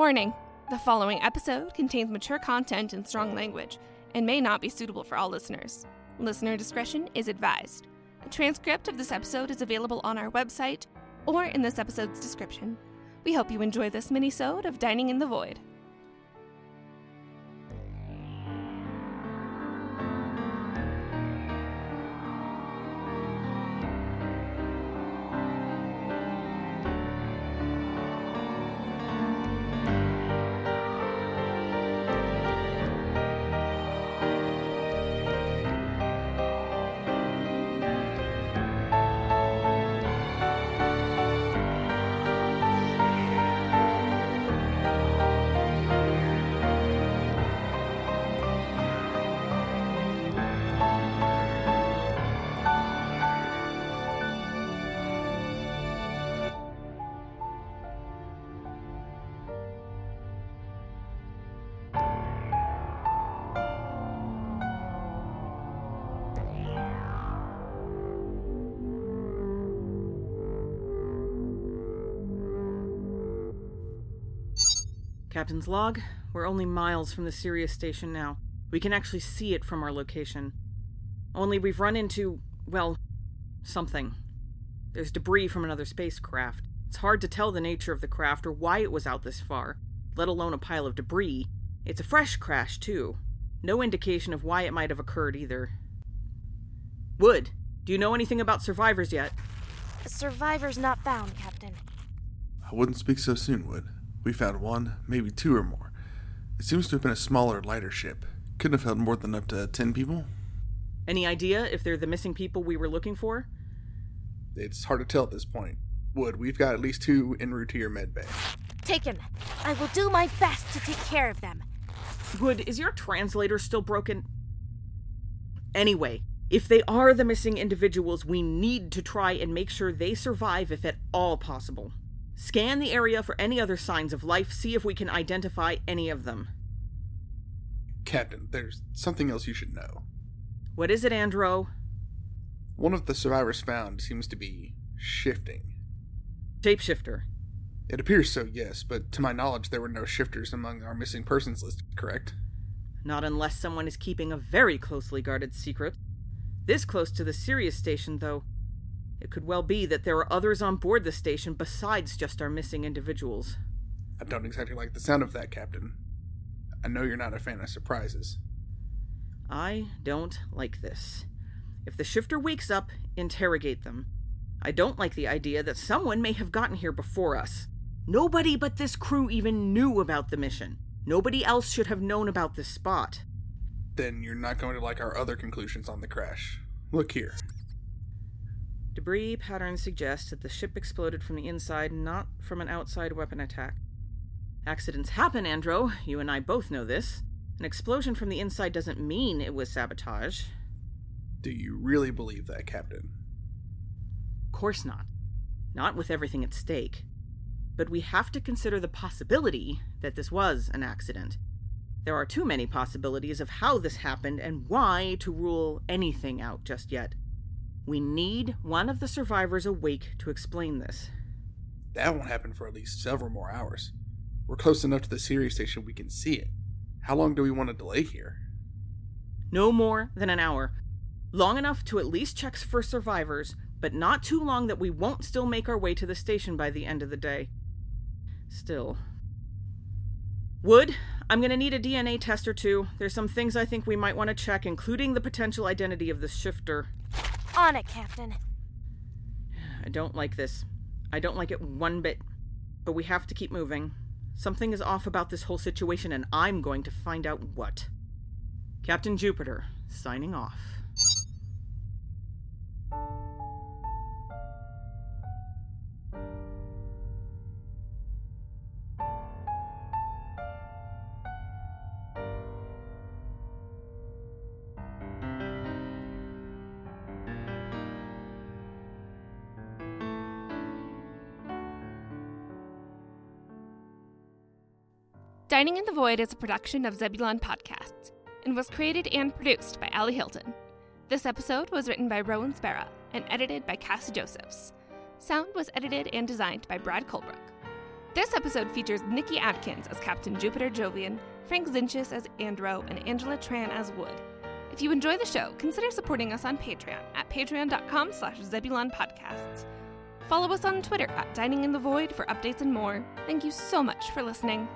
Warning the following episode contains mature content and strong language and may not be suitable for all listeners. Listener discretion is advised. A transcript of this episode is available on our website or in this episode's description. We hope you enjoy this mini-sode of Dining in the Void. Captain's log. We're only miles from the Sirius station now. We can actually see it from our location. Only we've run into, well, something. There's debris from another spacecraft. It's hard to tell the nature of the craft or why it was out this far, let alone a pile of debris. It's a fresh crash, too. No indication of why it might have occurred either. Wood, do you know anything about survivors yet? Survivors not found, Captain. I wouldn't speak so soon, Wood. We found one, maybe two or more. It seems to have been a smaller, lighter ship. Couldn't have held more than up to ten people. Any idea if they're the missing people we were looking for? It's hard to tell at this point. Wood, we've got at least two en route to your med bay. Taken. I will do my best to take care of them. Wood, is your translator still broken? Anyway, if they are the missing individuals, we need to try and make sure they survive if at all possible. Scan the area for any other signs of life, see if we can identify any of them. Captain, there's something else you should know. What is it, Andro? One of the survivors found seems to be shifting. Shapeshifter. It appears so, yes, but to my knowledge, there were no shifters among our missing persons list, correct? Not unless someone is keeping a very closely guarded secret. This close to the Sirius station, though. It could well be that there are others on board the station besides just our missing individuals. I don't exactly like the sound of that, Captain. I know you're not a fan of surprises. I don't like this. If the shifter wakes up, interrogate them. I don't like the idea that someone may have gotten here before us. Nobody but this crew even knew about the mission. Nobody else should have known about this spot. Then you're not going to like our other conclusions on the crash. Look here. Debris patterns suggest that the ship exploded from the inside, not from an outside weapon attack. Accidents happen, Andro. You and I both know this. An explosion from the inside doesn't mean it was sabotage. Do you really believe that, Captain? Of course not. Not with everything at stake. But we have to consider the possibility that this was an accident. There are too many possibilities of how this happened and why to rule anything out just yet. We need one of the survivors awake to explain this. That won't happen for at least several more hours. We're close enough to the Sirius station we can see it. How long do we want to delay here? No more than an hour. Long enough to at least check for survivors, but not too long that we won't still make our way to the station by the end of the day. Still. Wood, I'm gonna need a DNA test or two. There's some things I think we might want to check, including the potential identity of the shifter. On it, Captain. I don't like this. I don't like it one bit. But we have to keep moving. Something is off about this whole situation, and I'm going to find out what. Captain Jupiter, signing off. Dining in the Void is a production of Zebulon Podcasts and was created and produced by Ali Hilton. This episode was written by Rowan Sparra and edited by Cassie Josephs. Sound was edited and designed by Brad Colebrook. This episode features Nikki Atkins as Captain Jupiter Jovian, Frank Zinsius as Andro, and Angela Tran as Wood. If you enjoy the show, consider supporting us on Patreon at patreon.com slash Zebulon Podcasts. Follow us on Twitter at Dining in the Void for updates and more. Thank you so much for listening.